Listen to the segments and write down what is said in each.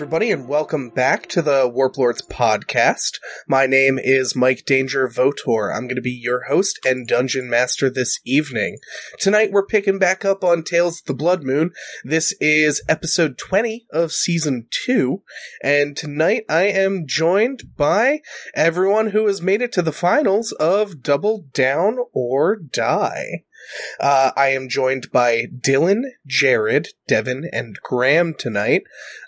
Everybody, and welcome back to the Warplords podcast. My name is Mike Danger Vautour. I'm going to be your host and dungeon master this evening. Tonight, we're picking back up on Tales of the Blood Moon. This is episode 20 of season 2, and tonight I am joined by everyone who has made it to the finals of Double Down or Die. Uh, I am joined by Dillon, Jared, Devin, and Graham tonight.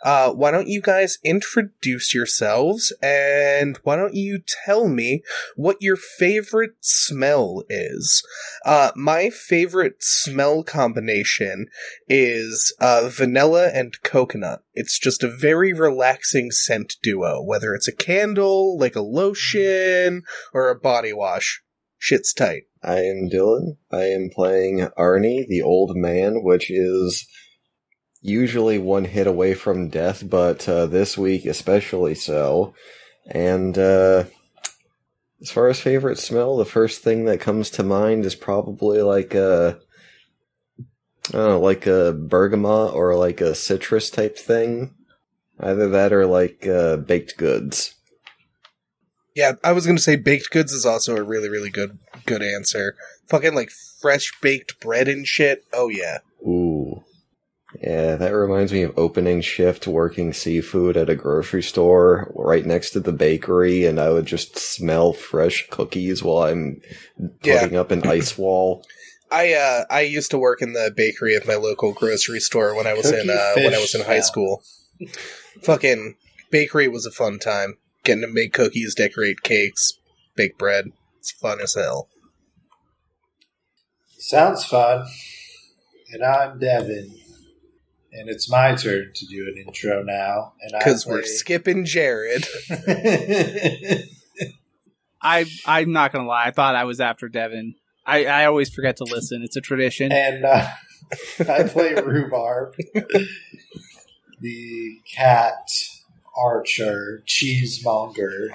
Uh, why don't you guys introduce yourselves and why don't you tell me what your favorite smell is? Uh, my favorite smell combination is uh, vanilla and coconut. It's just a very relaxing scent duo, whether it's a candle, like a lotion, or a body wash. Shit's tight. I am Dillon. I am playing Arnie, the old man, which is usually one hit away from death, but uh, this week especially so. And uh, as far as favorite smell, the first thing that comes to mind is probably like a, don't know, like a bergamot or like a citrus type thing. Either that or like uh, baked goods. Yeah, I was gonna say baked goods is also a really, really good good answer. Fucking like fresh baked bread and shit. Oh yeah. Ooh. Yeah, that reminds me of opening shift working seafood at a grocery store right next to the bakery, and I would just smell fresh cookies while I'm putting Yeah. up an ice wall. I uh I used to work in the bakery of my local grocery store when I was in uh when I was in high school. Fucking bakery was a fun time. Getting to make cookies, decorate cakes, bake bread. It's fun as hell. Sounds fun. And I'm Devin. And it's my turn to do an intro now. And I Because we're skipping Jared. I I'm not gonna lie. I thought I was after Devin. I, I always forget to listen. It's a tradition. and uh, I play Rhubarb, the cat archer, cheesemonger,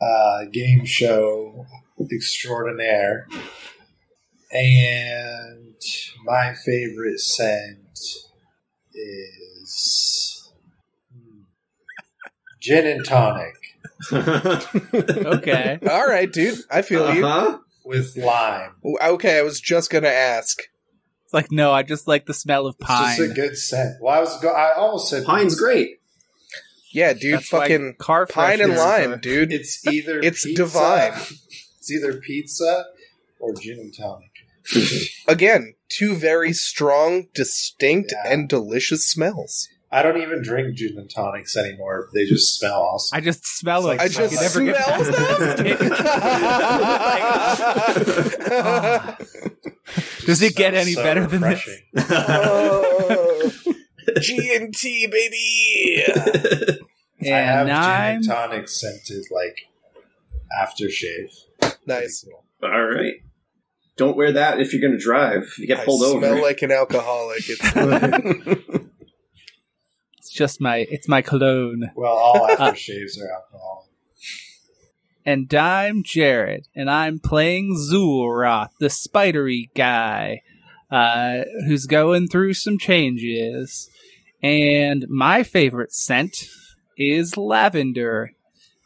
uh, game show extraordinaire. And my favorite scent is hmm, gin and tonic okay. All right, dude. I feel you. Uh-huh. with lime. Okay, I was just gonna ask. It's like no, I just like the smell of It's pine. just a good scent. Well, I was go- I almost said Pine's great. Yeah, dude. That's fucking car pine and lime, are- dude. It's either It's pizza- divine. It's either pizza or gin and tonic. Again, two very strong, distinct, Yeah. and delicious smells. I don't even drink gin and tonics anymore. They just smell awesome. I just smell it. like- I I just never get smell past that. it. Does it get any so better than this? Refreshing. oh, G and T, baby. I have and gin I'm and tonic scented like aftershave. Nice. All right. Don't wear that if you're going to drive. You get I pulled over. smell like an alcoholic. It's it's just my it's my cologne. Well, all aftershaves are alcoholic. And I'm Jared, and I'm playing Xul'Roth, the spidery guy, uh, who's going through some changes. And my favorite scent is lavender.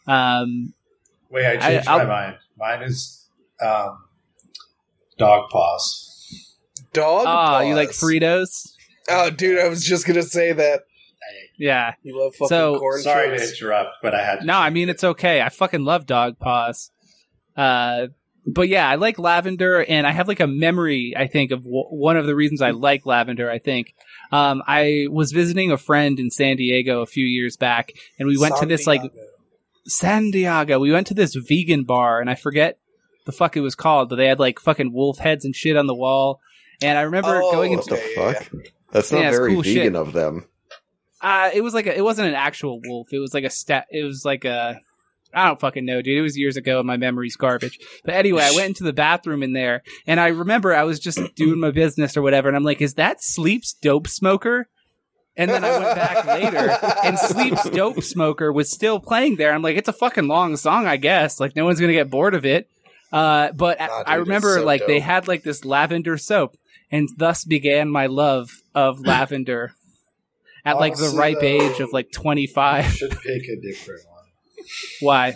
Um, Wait, I changed I- my mind. Mine is um, dog paws. dog. ah, you like paws. Fritos? Oh, dude, I was just gonna say that. Yeah. You love fucking So- corn Sorry to interrupt, but I had to No, I mean it's okay. I fucking love dog paws. Uh, but yeah, I like lavender, and I have like a memory. I think of w- one of the reasons I like lavender. I think um, I was visiting a friend in San Diego a few years back, and we went to this like San Diego. We went to this vegan bar, and I forget the fuck it was called, but they had like fucking wolf heads and shit on the wall. And I remember Oh, going What into the Okay, yeah, fuck? That's not Yeah, very cool vegan shit. of them. Uh, it was like a, it wasn't an actual wolf. It was like a stat. It was like a. I don't fucking know, dude. It was years ago, and my memory's garbage. But anyway, I went into the bathroom in there, and I remember I was just doing my business or whatever, and I'm like, "Is that Sleep's Dope Smoker?" And then I went back later, and Sleep's Dope Smoker was still playing there. I'm like, "It's a fucking long song, I guess. Like, no one's gonna get bored of it." Uh, but Nah, I dude, it's remember so like they had like this lavender soap, and thus began my love of lavender. at like the ripe age of like I 25. should pick a different one. Why?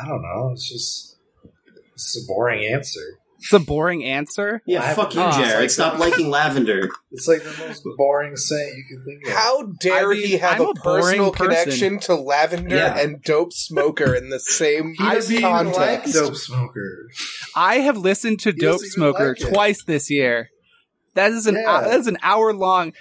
I don't know. It's just it's a boring answer. It's a boring answer. Yeah, fuck you, Oh. Jared. Stop liking lavender. It's like the most boring saying you can think of. How dare I mean, he have I'm a, a personal person. connection to lavender Yeah. and dope smoker in the same He doesn't even like context? dope smoker. I have listened to He Dope Smoker like twice this year. That is an Yeah. that is an hour long.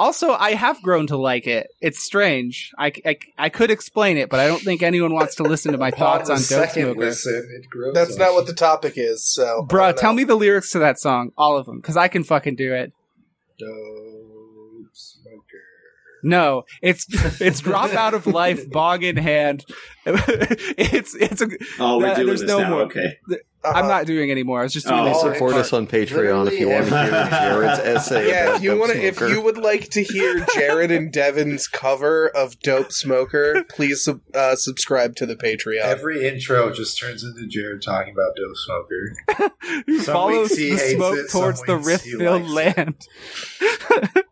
Also, I have grown to like it. It's strange. I, I, I could explain it, but I don't think anyone wants to listen to my thoughts on the Dope second Smoker. listen, it grows That's on not what the topic is. So, I Bruh, tell me the lyrics to that song, all of them, because I can fucking do it. dope smoker. No, it's it's drop out of life, bog in hand. it's it's a. Oh, we're That- doing there's this no now. more. Okay. Uh-huh. I'm not doing anymore. I was just doing Oh, Support us on Patreon if you want to hear Jared's essay. Yeah, about if you want to, if you would like to hear Jared and Devin's cover of "Dope Smoker," please uh, subscribe to the Patreon. Every intro just turns into Jared talking about dope smoker. Who Some follows weeks he the hates smoke it, towards the weeks rift-filled likes it. land.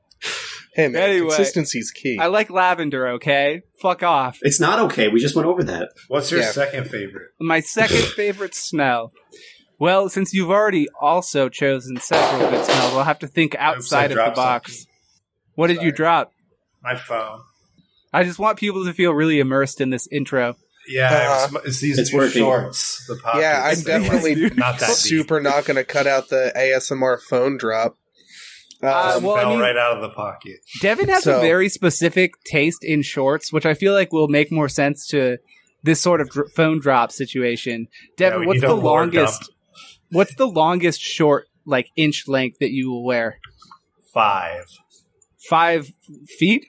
hey man, Anyway, consistency's key. I like lavender. Okay, fuck off. It's not okay. We just went over that. What's your Yeah. second favorite? My second favorite smell. Well, since you've already also chosen several good smells, I'll have to think outside of the box. something. What did you drop? My phone. I just want people to feel really immersed in this intro. Yeah, Uh-huh. it's, it's these It's new working. shorts. The pockets. yeah, I'm definitely not that deep. super not going to cut out the ASMR phone drop. Uh, well, I fell mean- right out of the pocket. Devin has So- a very specific taste in shorts, which I feel like will make more sense to this sort of dr- phone drop situation. Devin, we what's the longest? dump. What's the longest short, like inch length that you will wear? Five Five feet?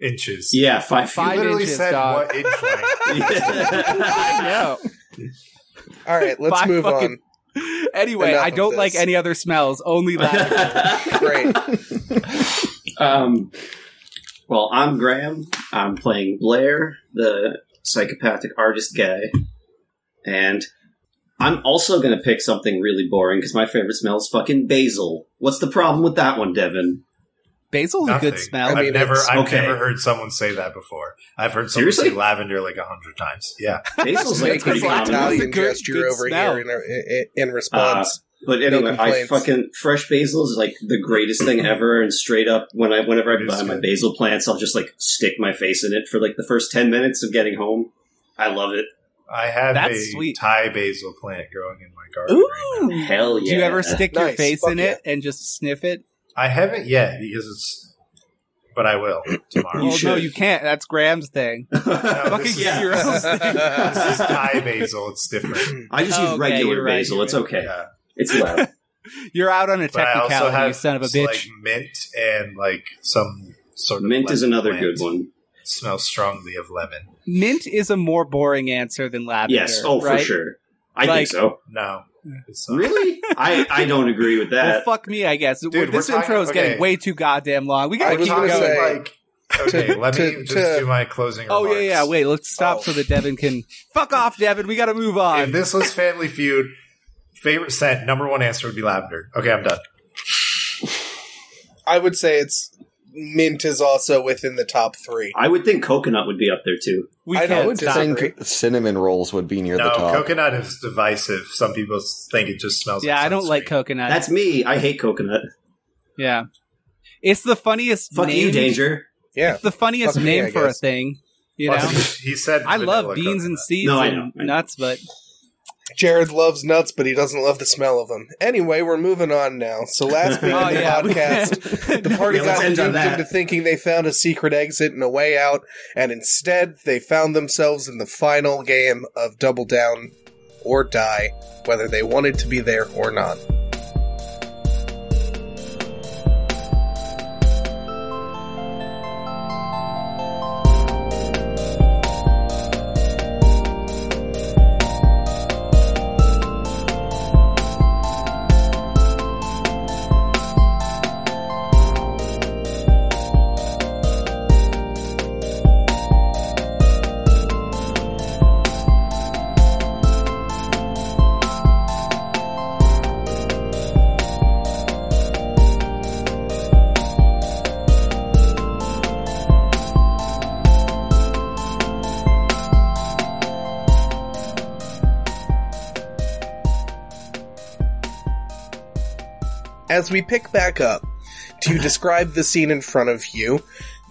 inches. Yeah, five. Five you literally inches, said dog. what inch length. I know. all right, let's Five move fucking- Anyway, Enough I don't like any other smells, only that. Great. um, well, I'm Graham. I'm playing Blair, the psychopathic artist guy, and I'm also going to pick something really boring because my favorite smell is fucking basil. What's the problem with that one, Devin? Basil's a good smell. I mean, I've never, I've okay. never heard someone say that before. I've heard someone Seriously? say lavender like a hundred times. Yeah, Basil's like Make a pretty Basil's common. Italian. Italian a good- gesture good over smell. here in, in, in response. Uh, but anyway, I fucking fresh basil is like the greatest thing ever. And straight up, when I whenever I buy my good. basil plants, I'll just like stick my face in it for like the first ten minutes of getting home. I love it. I have That's a sweet. Thai basil plant growing in my garden right now. Hell yeah! Do you ever stick your Nice. face Fuck in it and just sniff it? I haven't yet because it's, but I will tomorrow. Oh, you oh no, you can't. That's Graham's thing. No, Fucking this, is, yeah. heroes thing. this is Thai basil. It's different. I just Oh, use okay, regular you're right, basil. you're it's okay. Yeah. It's allowed. You're out on a But I also technicality, have you son of a like bitch. mint and like some sort of Mint is lemon another plant. good one. Smells strongly of lemon. Mint is a more boring answer than lavender. Yes. Oh, right? for sure. I Like- think so. No, it's not. Really? I I don't agree with Well, that. fuck me, I guess. Dude, this we're intro talking- is getting okay. way too goddamn long. We I gotta was keep gonna say- like okay. let me to- just to- do my closing. oh yeah, remarks. yeah. Wait, let's stop Oh. so that Devin can fuck off, Devin. We gotta move If on. this was Family Feud, favorite scent number one answer would be lavender. Okay, I'm done. I would say it's mint is also within the top three. I would think coconut would be up there too. We I can't would stop. disagree. think cinnamon rolls would be near No, the top. coconut is divisive. Some people think it just smells. Yeah, like I don't like coconut. That's me. I hate coconut. yeah, it's the funniest. Fuck you, name- Danger. Yeah. It's the funniest Fuck name I for a thing. You Plus, know, he said I love vanilla beans and seeds No, I and I know. nuts, but Jared loves nuts, but he doesn't love the smell of them. Anyway, we're moving on now. So last week oh in the yeah, podcast, the party Yeah, got duped into thinking they found a secret exit and a way out, and instead they found themselves in the final game of Double Down or Die, whether they wanted to be there or not. As we pick back up to describe the scene in front of you,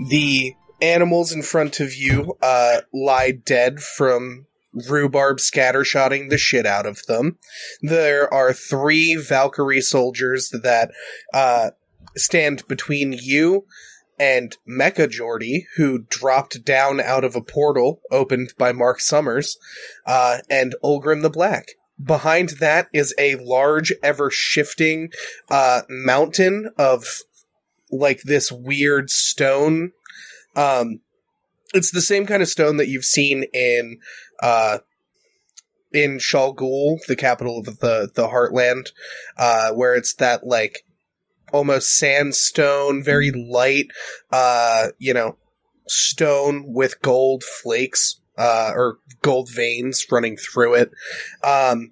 the animals in front of you uh, lie dead from rhubarb scattershotting the shit out of them. There are three Valkyrie soldiers that uh, stand between you and Mecha Jordy, who dropped down out of a portal opened by Mark Summers, uh, and Ulgrim the Black. Behind that is a large, ever shifting uh, mountain of like this weird stone. Um, it's the same kind of stone that you've seen in uh, in Shal Ghul, the capital of the the Heartland, uh, where it's that like almost sandstone, very light, uh, you know, stone with gold flakes, uh, or gold veins running through it. Um,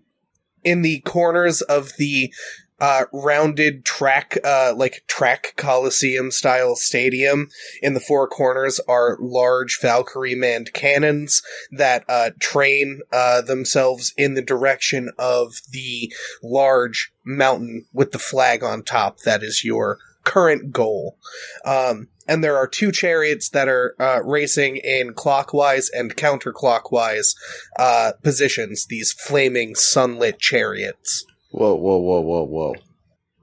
in the corners of the uh, rounded track, uh, like track coliseum style stadium. In the four corners are large Valkyrie manned cannons that uh, train uh, themselves in the direction of the large mountain with the flag on top. That is your current goal. Um, and there are two chariots that are uh, racing in clockwise and counterclockwise uh, positions. These flaming sunlit chariots. Whoa, whoa, whoa, whoa, whoa.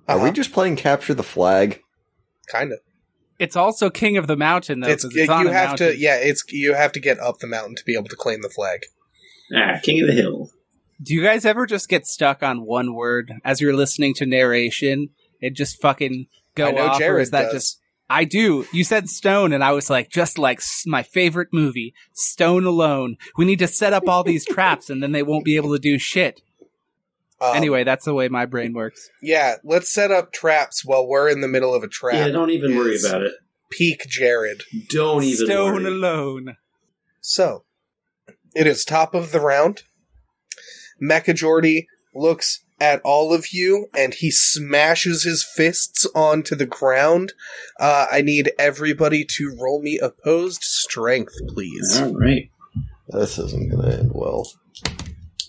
Are Uh-huh. we just playing capture the flag? kind of? It's also King of the Mountain though. it's, 'cause it's you a have mountain. to yeah it's you have to get up the mountain to be able to claim the flag Ah, King of the Hill. Do you guys ever just get stuck on one word as you're listening to narration? It just fucking go i know off, or is that does. just? I do. You said Stone, and I was like, just like my favorite movie, Stone Alone. We need to set up all these traps, and then they won't be able to do shit. Um, anyway, that's the way my brain works. yeah let's set up traps while we're in the middle of a trap Yeah, don't even worry about it. peak jared Don't even Stone worry. Alone. so it is top of the round mecha jordy looks at all of you and he smashes his fists onto the ground uh, i need everybody to roll me opposed strength please All right. This isn't going to end well.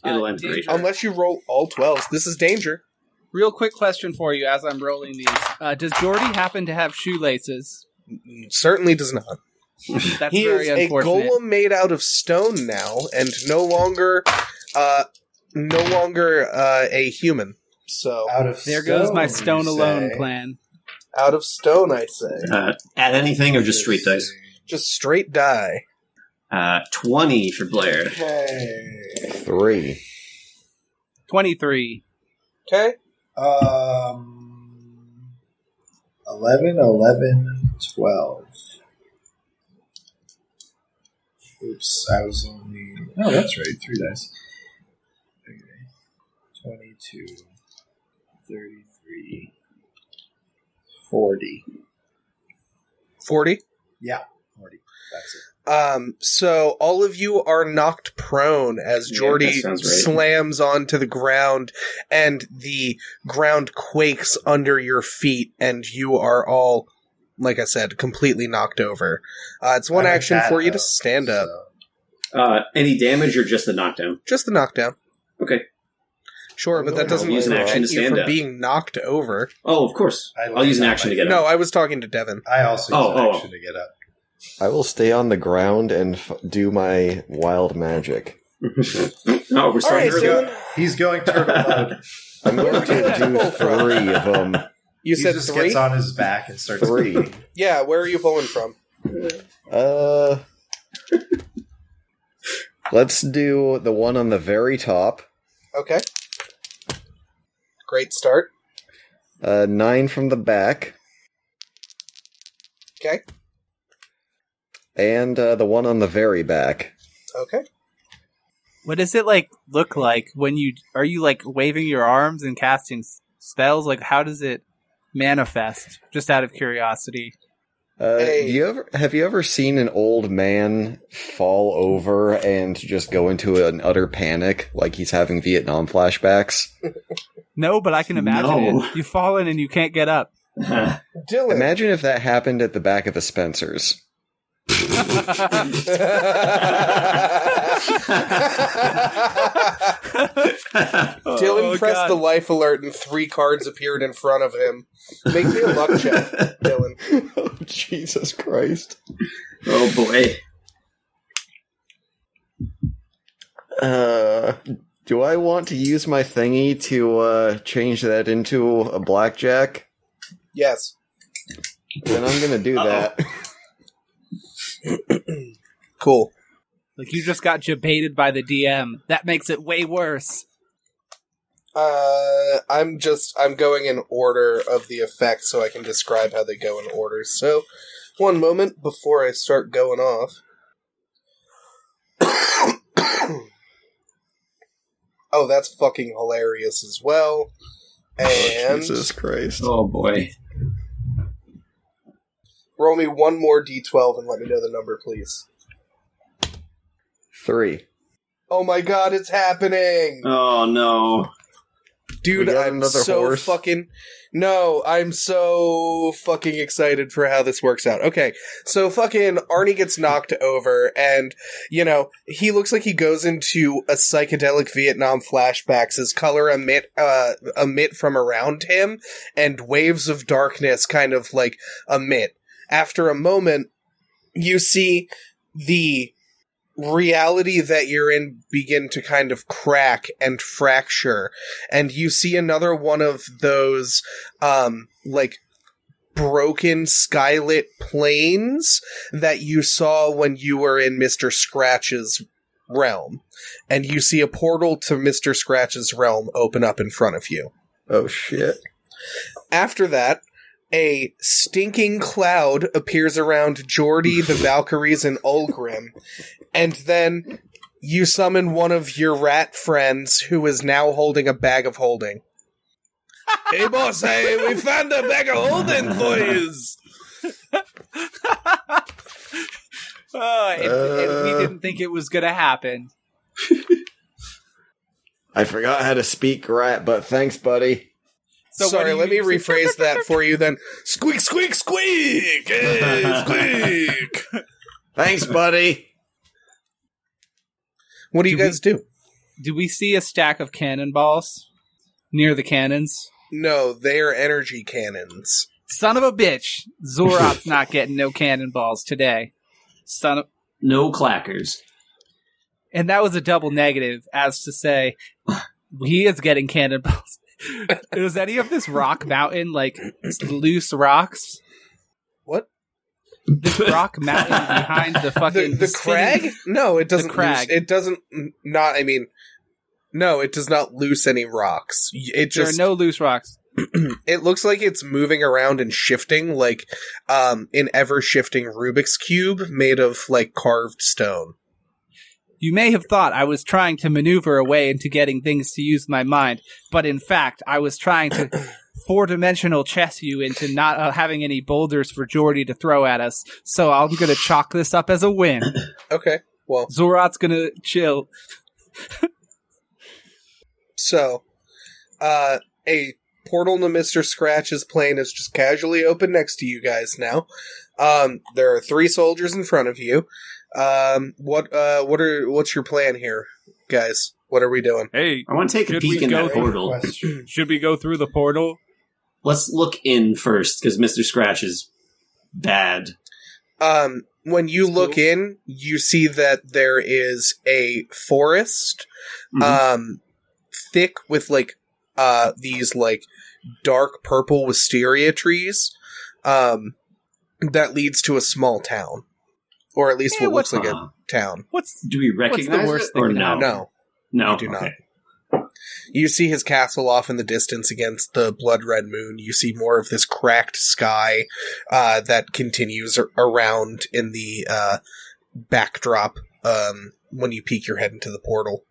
It'll Uh, end great. Unless you roll all 12s this is danger Real quick question for you as I'm rolling these. Uh, does Jordy happen to have shoelaces? certainly does not That's he very is a golem made out of stone now, and no longer, uh, no longer uh, a human. So Out of There goes my stone, Stone Alone say? plan. out of stone, I say, Uh, add anything or just straight dice? just straight die. Uh, 20 for Blair. Okay. Three. 23. Okay, Um, 11, 11, 12. Oops, I was only. No, that's right, three dice. Okay. 22, 33, 40. forty. Yeah, 40. That's it. Um, so all of you are knocked prone as Yeah, Jordy that sounds right. slams onto the ground, and the ground quakes under your feet, and you are all, like I said, completely knocked over. Uh, it's one I action that, for you though, to stand up. so- Uh, any damage or just the knockdown? Just the knockdown. Okay. Sure, but that doesn't use an action to stand from up. being knocked over. Oh, of course. I like I'll use an action to get up. No. I was talking to Devin. I also Oh, use an oh. action to get up. I will stay on the ground and f- do my wild magic. oh, we're starting right, early. Dillon. He's going turtle mode. I'm going to do three of them. You he said just three. gets on his back and starts Three. eating. Yeah, where are you pulling from? Uh, let's do the one on the very top. Okay. Great start. Uh, nine from the back, Okay. and uh, the one on the very back. Okay. What does it like look like when you are you like waving your arms and casting spells? Like how does it manifest? Just out of curiosity. Uh, Hey. do you ever have you ever seen an old man fall over and just go into an utter panic, like he's having Vietnam flashbacks? No, but I can imagine No. it. You've fallen and you can't get up. Dillon. Imagine if that happened at the back of a Spencer's. Dillon Oh, pressed God. the life alert and three cards appeared in front of him. Make me a luck check, Dillon. oh, Jesus Christ. oh boy. Uh, do I want to use my thingy to uh, change that into a blackjack? Yes. Then I'm gonna do Uh-oh. that. Cool. Like you just got debated by the DM. That makes it way worse. Uh, I'm just I'm going in order of the effects so I can describe how they go in order. So, one moment before I start going off. oh, that's fucking hilarious as well. And Jesus Christ. Oh boy. Roll me one more d12 and let me know the number, please. Three. Oh my god, it's happening! Oh no. Dude, I'm so horse? fucking no. I'm so fucking excited for how this works out. Okay, so fucking Arnie gets knocked over, and you know he looks like he goes into a psychedelic Vietnam flashbacks. His color emit uh, emit from around him, and waves of darkness kind of like emit. After a moment, you see the reality that you're in begin to kind of crack and fracture and you see another one of those um like broken skylit planes that you saw when you were in Mr. Scratch's realm and you see a portal to Mr. Scratch's realm open up in front of you Oh shit. after that a stinking cloud appears around Jordy, the Valkyries, and Ulgrim, and then you summon one of your rat friends who is now holding a bag of holding. hey, boss, hey, we found a bag of holding for yous. Oh, and, and we Uh. didn't think it was gonna happen. I forgot how to speak rat, but thanks, buddy. So Sorry, let me rephrase that for you then. Squeak, squeak, squeak! Hey, squeak! Thanks, buddy. What do you Do we- guys do? Do we see a stack of cannonballs near the cannons? No, they are energy cannons. Son of a bitch! Zorat's not getting no cannonballs today. Son of, No clackers. and that was a double negative, as to say, he is getting cannonballs. Was any of this rock mountain like loose rocks? What? This rock mountain behind the The, fucking the spinning- crag? No, it doesn't. crag. Loose, it doesn't. Not. I mean, no, it does not loose any rocks. It There just. are no loose rocks. it looks like it's moving around and shifting, like um, an ever shifting Rubik's cube made of like carved stone. You may have thought I was trying to maneuver a way into getting things to use my mind, but in fact, I was trying to four dimensional chess you into not uh, having any boulders for Jordy to throw at us. So I'm going to chalk this up as a win. Okay. Well, Zorat's going to chill. so uh, a portal to Mister Scratch's plane is just casually open next to you guys now. Um, there are three soldiers in front of you. Um, what uh, what are what's your plan here, guys? What are we doing? Hey, I want to take a peek we in go that through- portal. Should we go through the portal? Let's look in first because Mister Scratch is bad. Um, when you look in, you see that there is a forest, Mhm. um, thick with like uh these like dark purple wisteria trees, um, that leads to a small town, or at least Yeah, what looks what's- like a town. What's do we recognize worst it or thing to no? happen? No, No, You do not. you see his castle off in the distance against the blood red moon. You see more of this cracked sky uh, that continues ar- around in the uh, backdrop um, when you peek your head into the portal.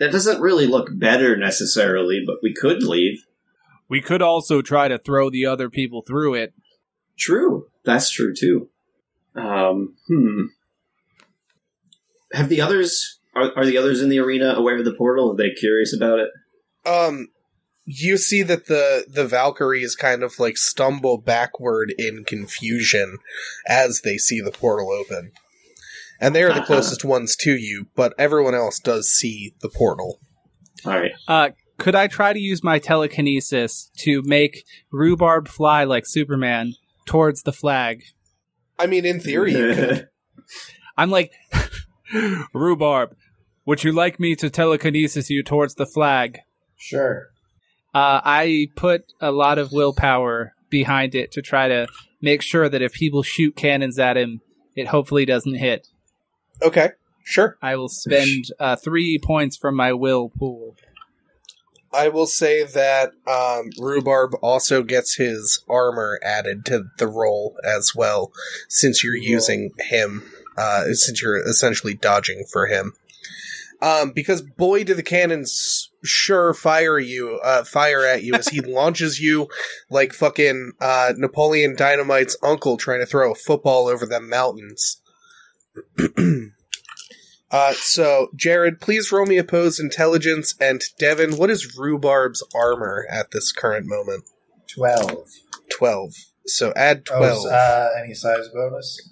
That doesn't really look better necessarily, but we could leave. we could also try to throw the other people through it. True, that's true too. Um, hmm. Have the others are, are the others in the arena aware of the portal? Are they curious about it? Um, you see that the the Valkyries kind of like stumble backward in confusion as they see the portal open. And they are the Uh-huh. closest ones to you, but everyone else does see the portal. All right. Uh, could I try to use my telekinesis to make rhubarb fly like Superman towards the flag? I mean, in theory, you could. I'm like, rhubarb, would you like me to telekinesis you towards the flag? Sure. Uh, I put a lot of willpower behind it to try to make sure that if people shoot cannons at him, it hopefully doesn't hit. Okay, sure. I will spend uh, three points from my will pool. I will say that um, Rhubarb also gets his armor added to the roll as well, since you're using him, uh, since you're essentially dodging for him. Um, because boy, do the cannons sure fire you, uh, fire at you as he launches you like fucking uh, Napoleon Dynamite's uncle trying to throw a football over the mountains. Uh, so, Jared, please roll me opposed intelligence, and Devin, what is Rhubarb's armor at this current moment? 12. 12. So add Oh, 12. is, uh, any size bonus?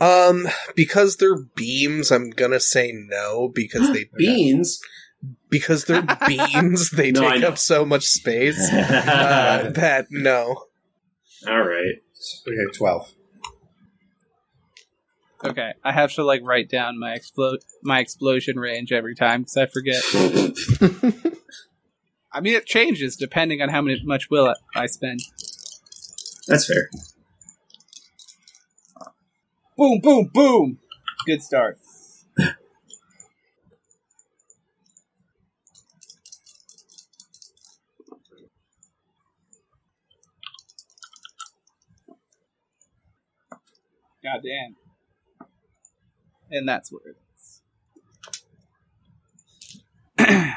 um, because they're beams, I'm gonna say no, because they, Beans. because they're beans, they No, take up so much space, uh, that no. All right. Okay, 12. Okay, I have to like write down my explo- my explosion range every time because I forget. I mean, it changes depending on how many, much will I- I spend. That's fair. Boom, boom, boom. Good start. God damn. And that's where it is.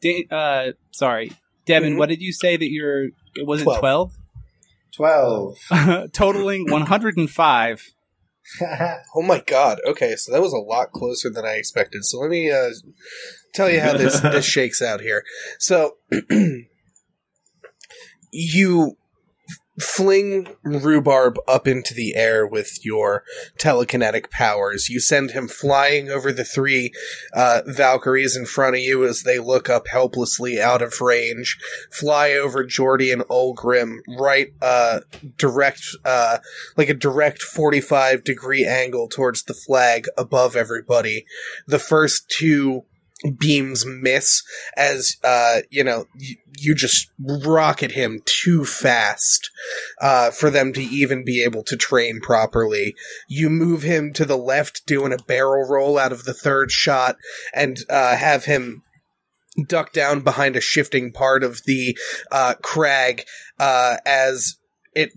Da- uh, sorry, Devin. Mhm. What did you say that you're? Was it Twelve. twelve? 12. totaling 105. Oh my god, okay, so that was a lot closer than I expected. So let me, uh, tell you how this, this shakes out here. So, you fling rhubarb up into the air with your telekinetic powers. You send him flying over the three uh, Valkyries in front of you as they look up helplessly out of range. Fly over Jordy and Olgrim, right, uh, direct, uh, like a direct 45 degree angle towards the flag above everybody. The first two beams miss as uh you know you, you just rocket him too fast uh for them to even be able to train properly. You move him to the left doing a barrel roll out of the third shot and uh have him duck down behind a shifting part of the uh crag uh as it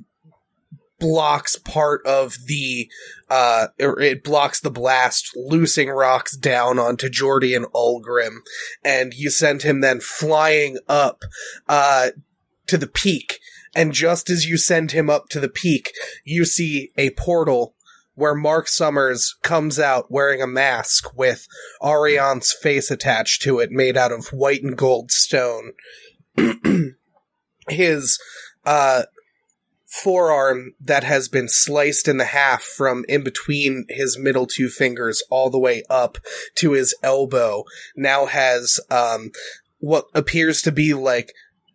blocks part of the uh it blocks the blast loosing rocks down onto Jordy and Ulgrim. And you send him then flying up uh to the peak. And just as you send him up to the peak you see a portal where Mark Summers comes out wearing a mask with Arion's face attached to it made out of white and gold stone. His uh forearm that has been sliced in the half from in between his middle two fingers all the way up to his elbow now has um what appears to be like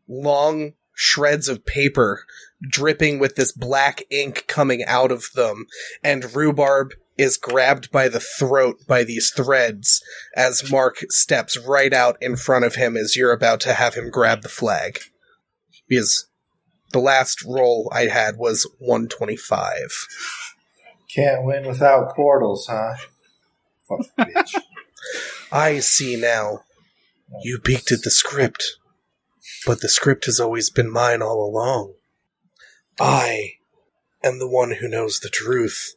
long shreds of paper dripping with this black ink coming out of them and rhubarb is grabbed by the throat by these threads as Mark steps right out in front of him as you're about to have him grab the flag. Because the last roll I had was 125. Can't win without portals, huh? Fuck bitch. I see now. You peeked at the script, but the script has always been mine all along. I am the one who knows the truth.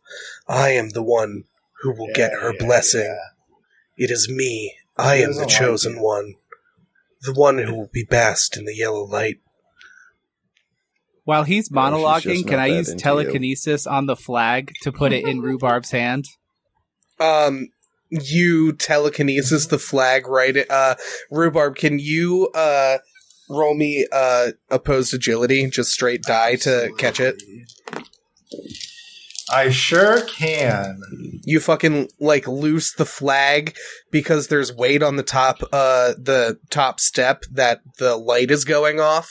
I am the one who will get her yeah, blessing. yeah. It is me. I am the doesn't like chosen one. The one who will be basked in the yellow light. While he's monologuing, can I use into telekinesis on the flag to put it in Rhubarb's hand? Um, you telekinesis the flag right. Uh, Rhubarb, can you uh roll me uh opposed agility, just straight die to catch it? I sure can. You fucking like loose the flag because there's weight on the top uh the top step that the light is going off.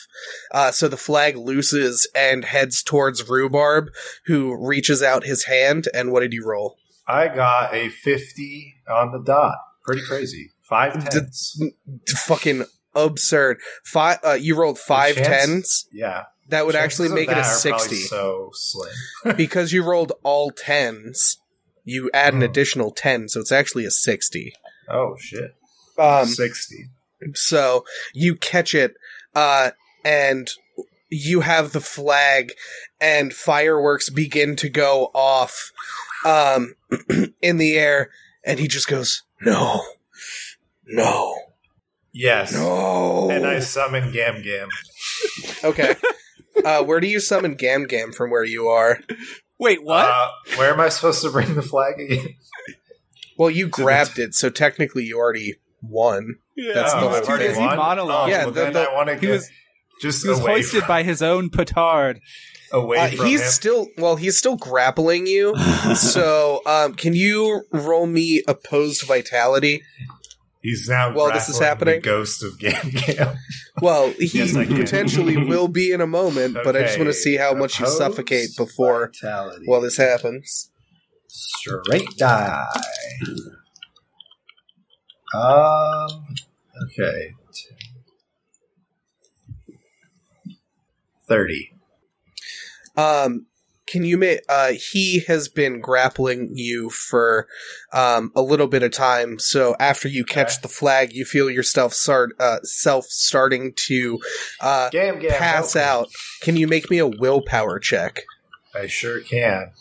Uh so the flag looses and heads towards Rhubarb who reaches out his hand and what did you roll? I got a 50 on the dot. Pretty crazy. Five D- tens. Fucking absurd. Five uh you rolled five chance- tens. Yeah. That would Chances actually make it a that are probably 60. So slim. because you rolled all tens. You add an Hmm. additional 10, so it's actually a 60. Oh shit. Um 60. So you catch it, uh, and you have the flag, and fireworks begin to go off um, in the air, and he just goes, No, no, Yes. no. And I summon Gam Gam. okay. Uh, where do you summon Gam Gam from where you are? Wait, what? Uh, where am I supposed to bring the flag again? Well, you grabbed it, so technically you already won. that's Oh, the I've whole thing. He won? Oh, Yeah, well, the- then the- I want to he get was- just he was away hoisted from, by his own petard. away Uh, from he's him. still well. He's still grappling you. so, um, can you roll me opposed vitality? He's now While this is happening? the ghost of Gam Gam. Well, he Yes, potentially will be in a moment, but I just want to see how much you suffocate before vitality. while this happens. Straight die. Um. Okay. Thirty. Um, can you make? Uh, he has been grappling you for um a little bit of time. So after you catch Okay. the flag, you feel yourself start uh self starting to uh pass help out. Can you make me a willpower check? I sure can.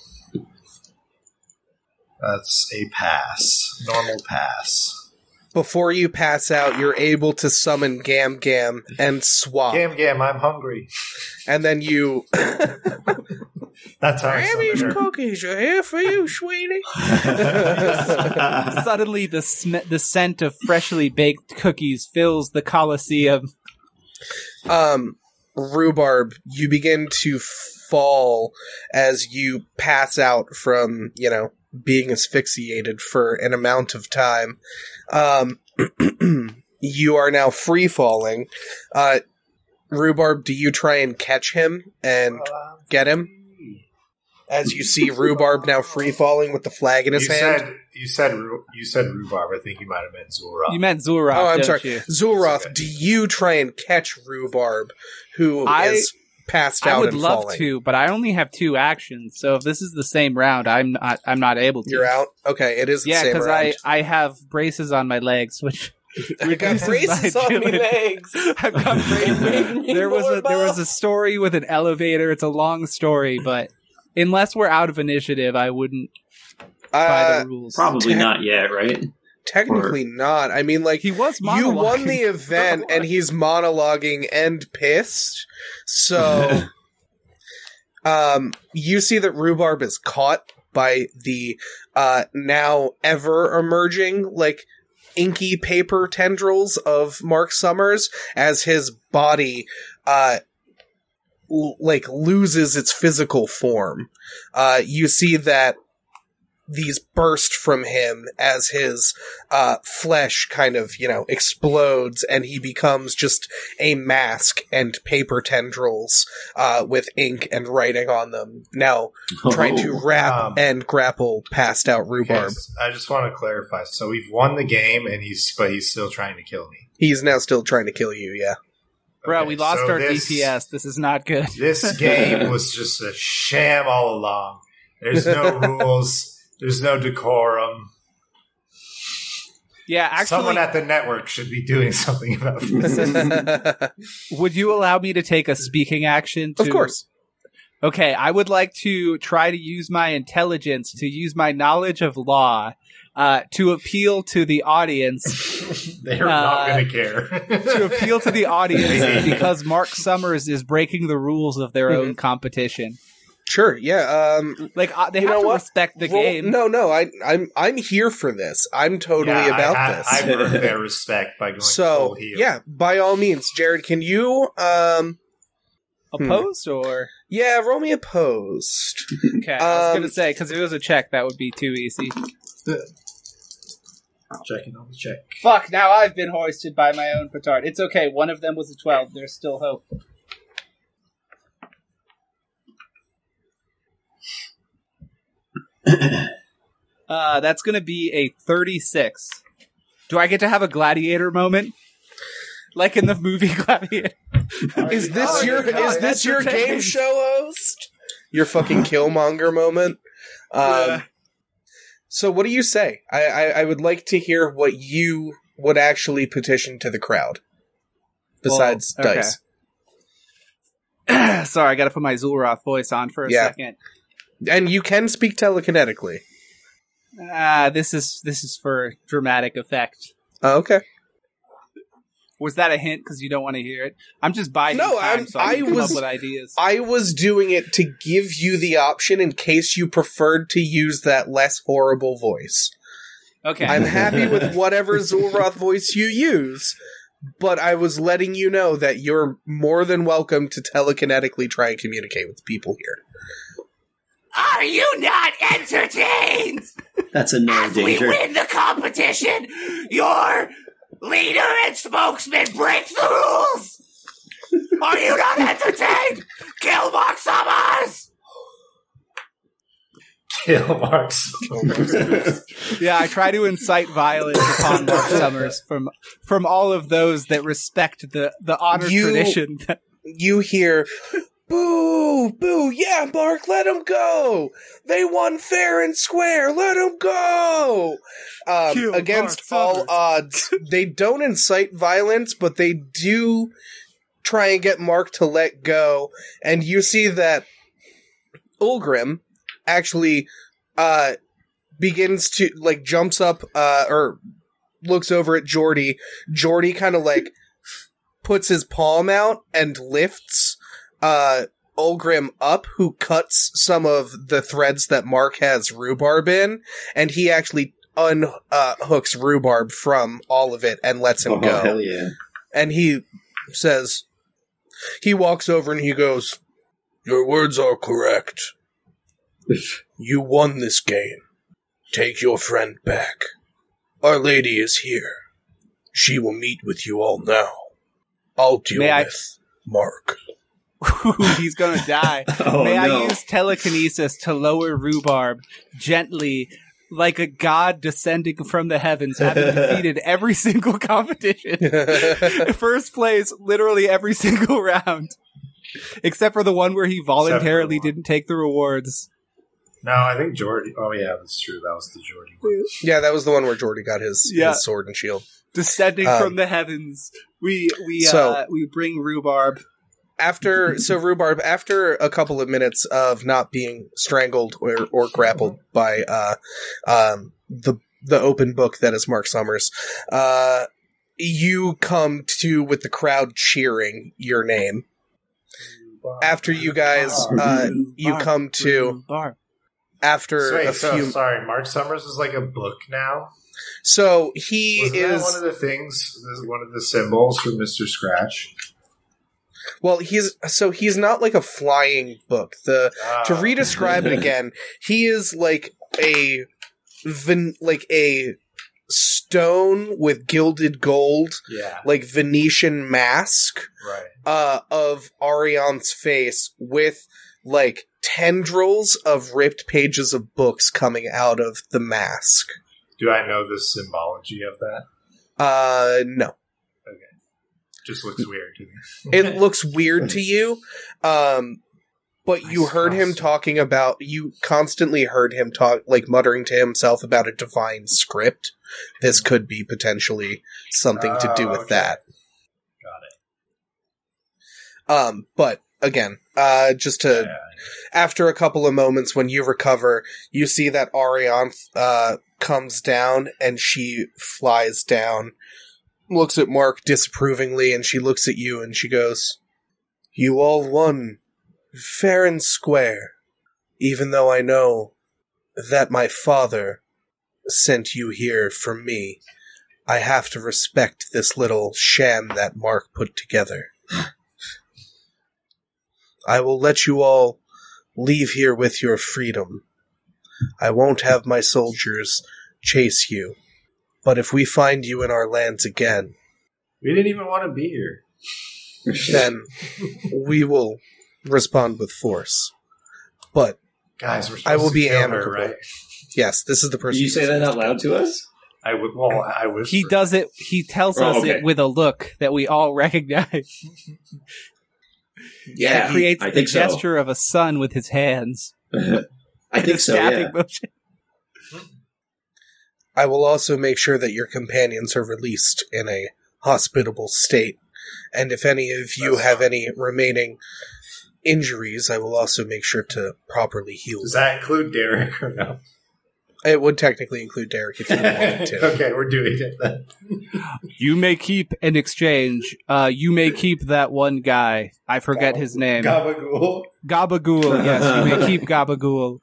That's a pass. Normal pass. Before you pass out, you're able to summon Gam Gam and swap, Gam Gam, I'm hungry. and then you. That's how I Grammy's summon her. cookies are here for you, sweetie. Suddenly, the sm- the scent of freshly baked cookies fills the coliseum. um, rhubarb, you begin to fall as you pass out from, you know, being asphyxiated for an amount of time. Um, you are now free falling. Uh, rhubarb, do you try and catch him and get him? As you see rhubarb now free falling with the flag in You his hand. said you said you said rhubarb. I think you might have meant Zulra. You meant Xul'Roth. Oh, I'm sorry. You? Xul'Roth, okay. do you try and catch rhubarb, who is I- passed out I would and love falling? to, but I only have two actions. So if this is the same round, I'm not. I'm not able to. You're out. Okay, it is the Yeah, because I. I have braces on my legs, which I got reduces braces my on my agility. legs. I've got braces. there was a there was a story with an elevator. It's a long story, but unless we're out of initiative, I wouldn't by Uh, the rules. Probably not yet, right? Technically not. I mean, like He was you won the event, and he's monologuing and pissed. So, um, you see that rhubarb is caught by the uh now ever emerging like inky paper tendrils of Mark Summers as his body uh l- like loses its physical form. Uh you see that these burst from him as his uh flesh kind of, you know, explodes and he becomes just a mask and paper tendrils uh with ink and writing on them. Now trying to Oh. wrap Um, and grapple passed out Okay, rhubarb. i just want to clarify. So we've won the game, and he's but he's still trying to kill me. He's now still trying to kill you, yeah. Bro, Okay, we lost so our this- DPS. This is not good. This game was just a sham all along. There's no rules. There's no decorum. Yeah, actually, Someone at the network should be doing something about this. would you allow me to take a speaking action? To, of course. Okay, I would like to try to use my intelligence, to use my knowledge of law, uh, to appeal to the audience, They're not Uh, going to care. to appeal to the audience because Mark Summers is breaking the rules of their own competition. Sure. Yeah. Um. Like uh, they You have to what? respect the roll- game. No, no. I, I'm I'm here for this. I'm totally Yeah, about I, this. I, I've earned their respect by going so full heal. yeah, by all means, Jared, can you um Hmm. Or yeah roll me opposed? okay? I was Um, gonna say because if it was a check, that would be too easy. Checking on the check. Fuck! Now I've been hoisted by my own petard. It's okay. One of them was a twelve. There's still hope. Uh, that's gonna be a thirty-six. Do I get to have a gladiator moment, like in the movie Gladiator? Is this Oh, your yeah, is this your entertained. game show host? Your fucking Killmonger moment. Um, Yeah. So what do you say? I, I I would like to hear what you would actually petition to the crowd. Besides Well, okay. dice, Sorry, I got to put my Xul'Roth voice on for a Yeah. second. And you can speak telekinetically. Ah, this is this is for dramatic effect. Oh, okay. Was that a hint? Because you don't want to hear it. I'm just buying No, time I'm- so I, I was- up with ideas. I was doing it to give you the option in case you preferred to use that less horrible voice. Okay, I'm happy with whatever Xul'Roth voice you use, but I was letting you know that you're more than welcome to telekinetically try and communicate with people here. Are you not entertained? That's a no As we win the competition, your leader and spokesman break the rules. Are you not entertained? Kill Mark Summers! Kill marks. yeah, I try to incite violence upon Mark Summers from from all of those that respect the the honor You- tradition. You hear, boo, boo, yeah, Mark, let them go. They won fair and square, let them go. Um, Kill against Mark all Summers. odds, they don't incite violence, but they do try and get Mark to let go. And you see that Ulgrim actually uh, begins to, like, jumps up, uh, or looks over at Jordy. Jordy kind of like puts his palm out and lifts uh Ulgrim up, who cuts some of the threads that Mark has rhubarb in, and he actually unhooks uh, rhubarb from all of it and lets him Oh, go. hell yeah. And he says, he walks over and he goes, Your words are correct. You won this game. Take your friend back. Our lady is here. She will meet with you all now. I'll deal May I- with Mark. He's gonna die. Oh, May no. I use telekinesis to lower rhubarb gently, like a god descending from the heavens, having defeated every single competition? First place, literally every single round, except for the one where he voluntarily Except for the one. didn't take the rewards. No, I think Jordy. Oh yeah, that's true. That was the Jordy. one. yeah, that was the one where Jordy got his, Yeah. his sword and shield. Descending Um, from the heavens, we we so- uh, we bring rhubarb. After so rhubarb, after a couple of minutes of not being strangled or, or grappled by uh, um, the the open book that is Mark Summers, uh, you come to with the crowd cheering your name. After you guys, uh, you come to after So, wait, a so, few. sorry, Mark Summers is like a book now. So he Wasn't is one of the things? This is one of the symbols for Mister Scratch. Well. He's so he's not like a flying book. The to Ah. re-describe it again, he is like a ven- like a stone with gilded gold, Yeah, like Venetian mask right. uh, of Arion's face with like tendrils of ripped pages of books coming out of the mask. Do I know the symbology of that? Uh, no. Just looks weird to me. it looks weird to you um but you I heard him suppose. talking about you constantly heard him talk like muttering to himself about a divine script this could be potentially something to do Oh, with okay. that Got it. um but again uh just to Yeah. after a couple of moments when you recover you see that arion uh comes down and she flies down looks at mark disapprovingly and she looks at you and she goes you all won fair and square even though I know that my father sent you here for me, I have to respect this little sham that Mark put together. I will let you all leave here with your freedom. I won't have my soldiers chase you. But if we find you in our lands again, We didn't even want to be here. then we will respond with force. But Guys, we're supposed I will to be kill her, right? yes, this is the Did person. you say that out loud to us? I would. Well, I wish He does it. He tells Oh, us okay. it with a look that we all recognize. Yeah, He creates I the think so. gesture of a sun with his hands. I think so. Yeah. motion. I will also make sure that your companions are released in a hospitable state. And if any of you That's have fine. any remaining injuries, I will also make sure to properly heal Does them. that include Derek or no? It would technically include Derek if you wanted to. okay, we're doing it then. You may keep in exchange. Uh, you may keep that one guy. I forget his name. Gabagool. Gabagool. Yes, you may keep Gabagool.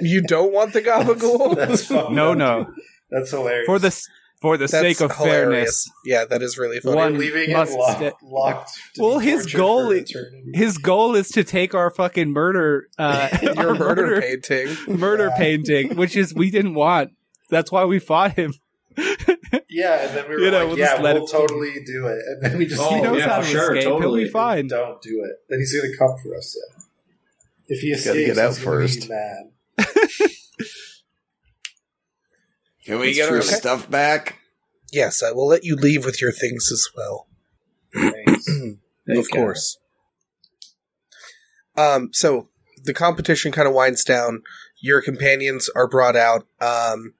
You don't want the Gabagool? That's fucked No, no. That's hilarious. For the for the That's sake of hilarious. fairness. Yeah, that is really funny. One leaving must it locked. sta- locked to Well, his goal is- His goal is to take our fucking murder, uh, Your our murder, painting. murder Yeah. painting, which is we didn't want. That's why we fought him. Yeah, and then we were You know, like, we'll yeah, just let we'll it- totally do it. And then we just Oh, he knows yeah, how to sure, escape. totally. He'll be fine. don't do it. Then he's going to come for us. Then. If he Gotta escapes, get out he's gonna be first. mad. Can we It's get true. our Okay. stuff back? Yes, I will let you leave with your things as well. Of course. Um, so the competition kind of winds down. Your companions are brought out. Um,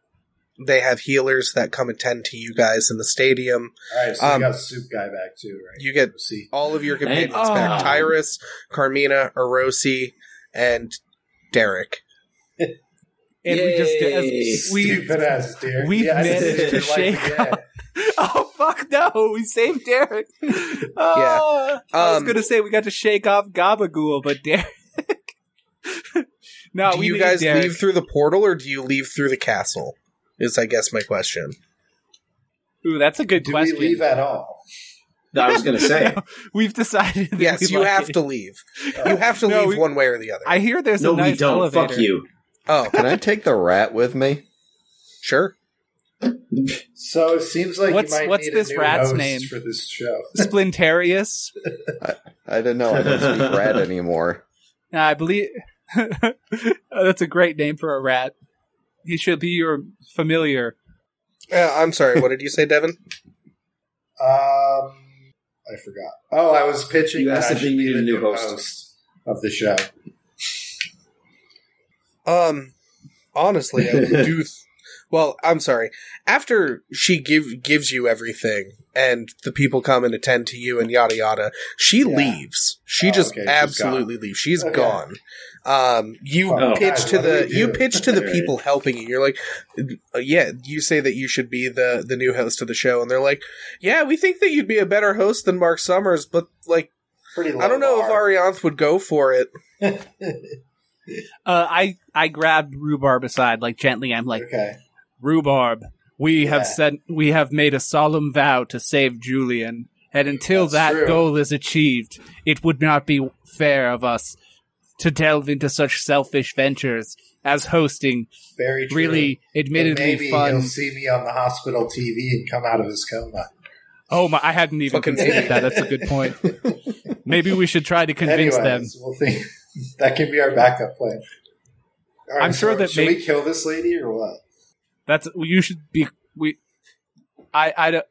they have healers that come attend to you guys in the stadium. All right, so Um, we got Soup Guy back too, right? You get See, all of your companions Oh. back: Tyrus, Carmina, Erosi, and Derek. And we just Yay. as we stupid ass Derek. we've Yeah, managed to shake again. up- Oh fuck no! We saved Derek. Oh, I was Um, gonna say we got to shake off Gabagool, but Derek. no, do we you guys Derek. leave through the portal or do you leave through the castle? Is I guess my question. Ooh, that's a good Do question. we leave at all? No, I was going to say. We've decided. That Yes, we you like have it. to leave. You have to No, leave we- one way or the other. I hear there's no, a nice we don't. elevator. Fuck you. Oh, Can I take the rat with me? sure. So it seems like What's- you might what's need this a new rat's host name? for this show. Splintarius. I didn't know I don't speak rat anymore. Nah, I believe Oh, that's a great name for a rat. He should be your familiar. Uh, I'm sorry. What did you say, Devin? Um, I forgot. Oh, I was pitching. You that asked if you needed a new new host. of the show. Um, honestly, I do. Th- well, I'm sorry. After she give gives you everything, and the people come and attend to you, and yada yada, she Yeah. leaves. She Oh, just okay, she's absolutely leaves. She's Okay. gone. Um, you Oh, pitch guys, to the you pitch to the people helping you. You're like, uh, yeah, you say that you should be the the new host of the show, and they're like, yeah, we think that you'd be a better host than Mark Summers, but like, Pretty. I don't know if bar. Arianth would go for it. Uh, I I grabbed Rhubarb aside, like gently. I'm like, okay. Rhubarb, we have said we have made a solemn vow to save Julian, and until That's that true. goal is achieved, it would not be fair of us to delve into such selfish ventures as hosting Very true. really, But admittedly maybe fun. he'll see me on the hospital TV and come out of his coma. Oh my! I hadn't even Fucking considered that. That's a good point. Maybe we should try to convince them. We'll think that can be our backup plan. All right, I'm sure so that should may- we kill this lady or what? That's you should be. We, I I don't.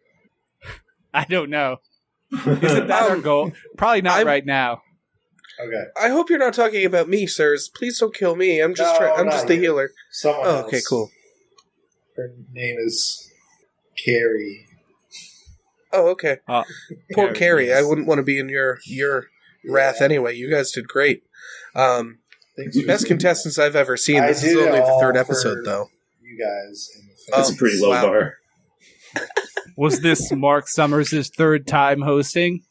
I don't know. Isn't that our Um, goal? Probably not I'm- right now. Okay, I hope you're not talking about me, sirs. Please don't kill me. I'm just No, trying. I'm just the you. healer. someone. Oh, else. okay, cool. Her name is Carrie. Oh, okay. Uh, Poor Carrie. I wouldn't want to be in your your wrath Yeah. anyway. You guys did great. Um, Thanks best contestants I've ever seen. This is only the third episode, though. You guys. In That's Oh, a pretty low wow. bar. Was this Mark Summers' third time hosting?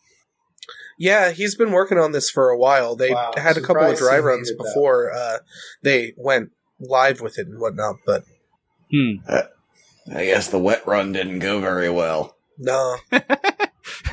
Yeah, he's been working on this for a while. They Wow, had a couple of dry runs before uh, they went live with it and whatnot, but Hmm. I guess the wet run didn't go very well. no.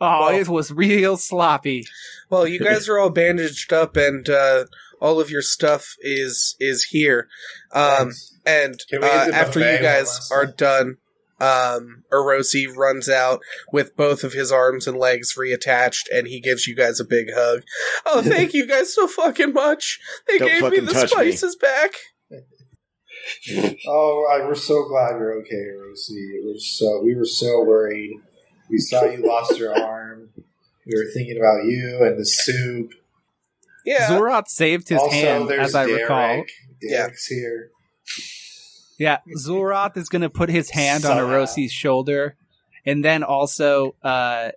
Oh, Well- it was real sloppy. Well, you guys are all bandaged up, and uh, all of your stuff is is here. Um, and uh, after you guys are done, um, Erosi runs out with both of his arms and legs reattached, and he gives you guys a big hug. Oh, thank you guys so fucking much. They Don't gave me the touch me. spices back. Oh, I, we're so glad you're okay, Rosie. We're so we were so worried. We saw you lost your arm. We were thinking about you and the soup. Yeah, Zorat saved his also, hand, there's as I Derek. recall. Derek's here. Yeah, Zorat is going to put his hand on Somehow. Erosi's shoulder, and then also uh,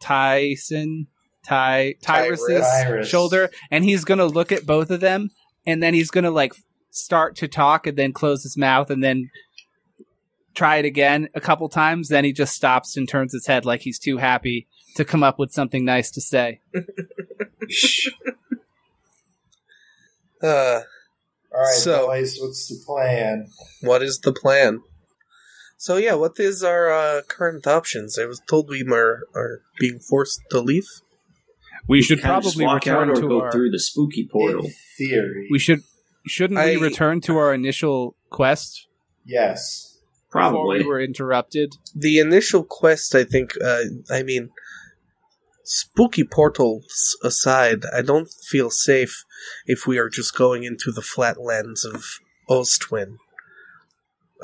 Tyson, Ty, Tyrus's Tyrus. shoulder, and he's going to look at both of them, and then he's going to like start to talk, and then close his mouth, and then try it again a couple times. Then he just stops and turns his head like he's too happy to come up with something nice to say. uh, All right, So- boys. What's the plan? what is the plan? So yeah, what is our uh, current options? I was told we are, are being forced to leave. We should probably walk return out or to go our. through the spooky portal. In theory, We should shouldn't I- we return to our initial quest yes. Before Probably. we were interrupted? the initial quest, I think, uh, I mean, spooky portals aside, I don't feel safe if we are just going into the flatlands of Ostwin.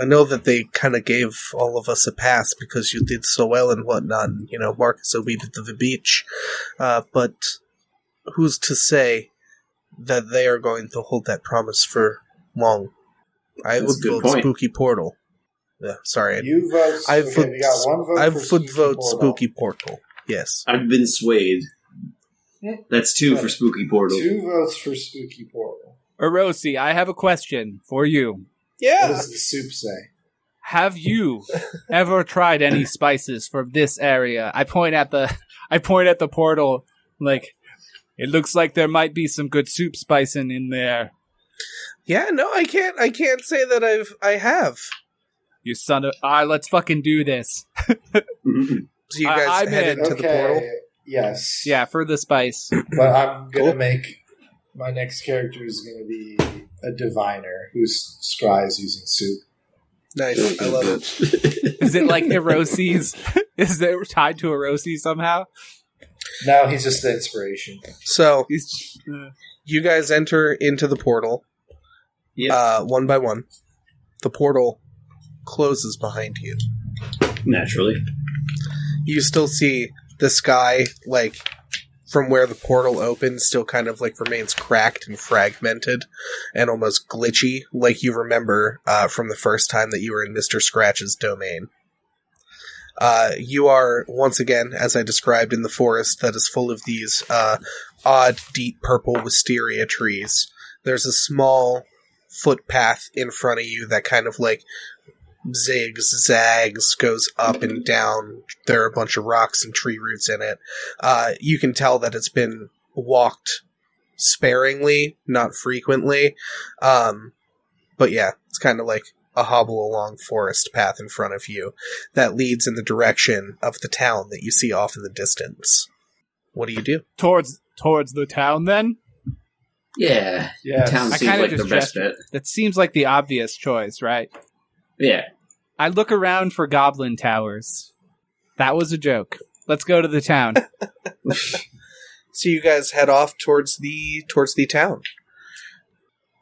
I know that they kind of gave all of us a pass because you did so well and whatnot, and, you know, Marcus obedient to the beach. Uh, but who's to say that they are going to hold that promise for long? I That's a would good point. spooky portal. Yeah, sorry. I You vote. I okay, vote. we vote. I would Spooky vote Portal. spooky portal. Yes. I've been swayed. That's two for spooky portal. Two votes for Spooky Portal. Erosi, I have a question for you. Yeah. What does the soup say? Have you ever tried any spices from this area? I point at the I point at the portal like it looks like there might be some good soup spicing in there. Yeah. No, I can't. I can't say that I've. I have. You son of ah, let's fucking do this. So you I- guys I'm head in. into the portal. Yes. Yeah, for the spice. But I'm gonna Cool. make my next character is gonna be a diviner who scries using soup. Nice. I love it. Is it like Erosi's? Is it tied to Erosi somehow? Now he's just the inspiration. So He's uh, you guys enter into the portal, Yeah, uh, one by one. The portal closes behind you. naturally. You still see the sky, like from where the portal opened, still kind of like remains cracked and fragmented and almost glitchy, like you remember uh, from the first time that you were in Mister Scratch's domain. Uh, you are once again, as I described, in the forest that is full of these uh, odd, deep purple wisteria trees. There's a small footpath in front of you that kind of like zigs, zags, goes up and down. There are a bunch of rocks and tree roots in it. Uh, you can tell that it's been walked sparingly, not frequently. Um, but yeah, it's kind of like a hobble along forest path in front of you that leads in the direction of the town that you see off in the distance. What do you do? towards towards the town. Then Yeah, Yes. town seems kinda like the best bet. that seems like the obvious choice, right? Yeah, I look around for goblin towers. That was a joke. Let's go to the town. So you guys head off towards the towards the town.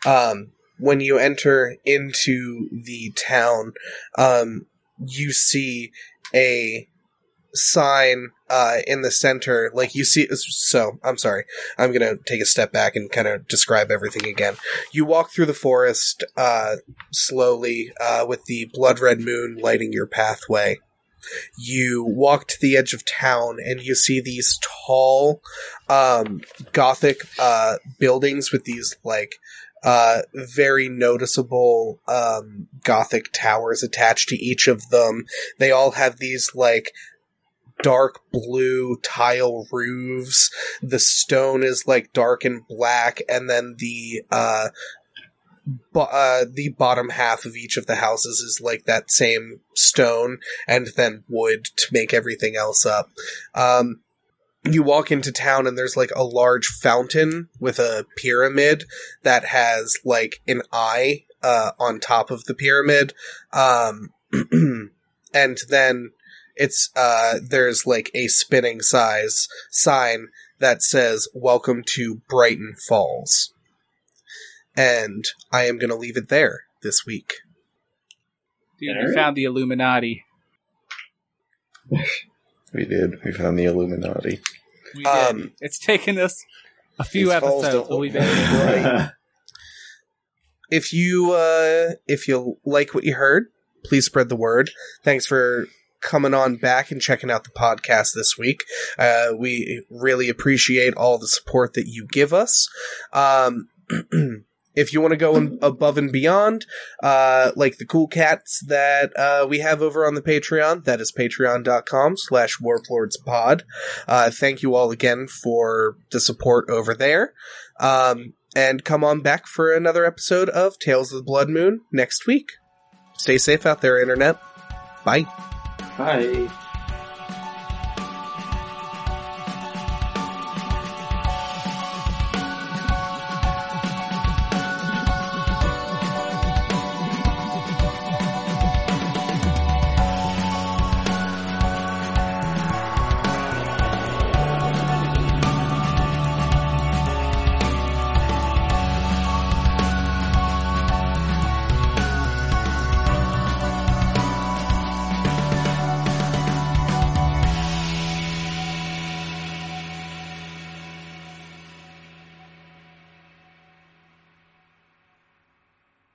Um, when you enter into the town, um, you see a sign uh, in the center. Like you see, so I'm sorry. I'm gonna take a step back and kind of describe everything again. You walk through the forest uh, slowly, uh, with the blood red moon lighting your pathway. You walk to the edge of town, and you see these tall, um, gothic uh, buildings with these like uh, very noticeable um, gothic towers attached to each of them. They all have these like dark blue tile roofs. The stone is like dark and black, and then the uh, bo- uh, the bottom half of each of the houses is like that same stone, and then wood to make everything else up. Um, you walk into town and there's like a large fountain with a pyramid that has like an eye uh, on top of the pyramid um, and then it's uh, there's like a spinning size sign that says welcome to brighton falls and i am going to leave it there this week Dude, Alright. we found the Illuminati. We did. We found the Illuminati. We did. Um, it's taken us a few episodes, but we look made if you uh if you like what you heard please spread the word thanks for coming on back and checking out the podcast this week uh we really appreciate all the support that you give us um if you want to go in above and beyond uh like the cool cats that uh we have over on the patreon that is patreon.com slash warplordspod uh thank you all again for the support over there um and come on back for another episode of Tales of the Blood Moon next week. Stay safe out there, Internet. Bye. Hi.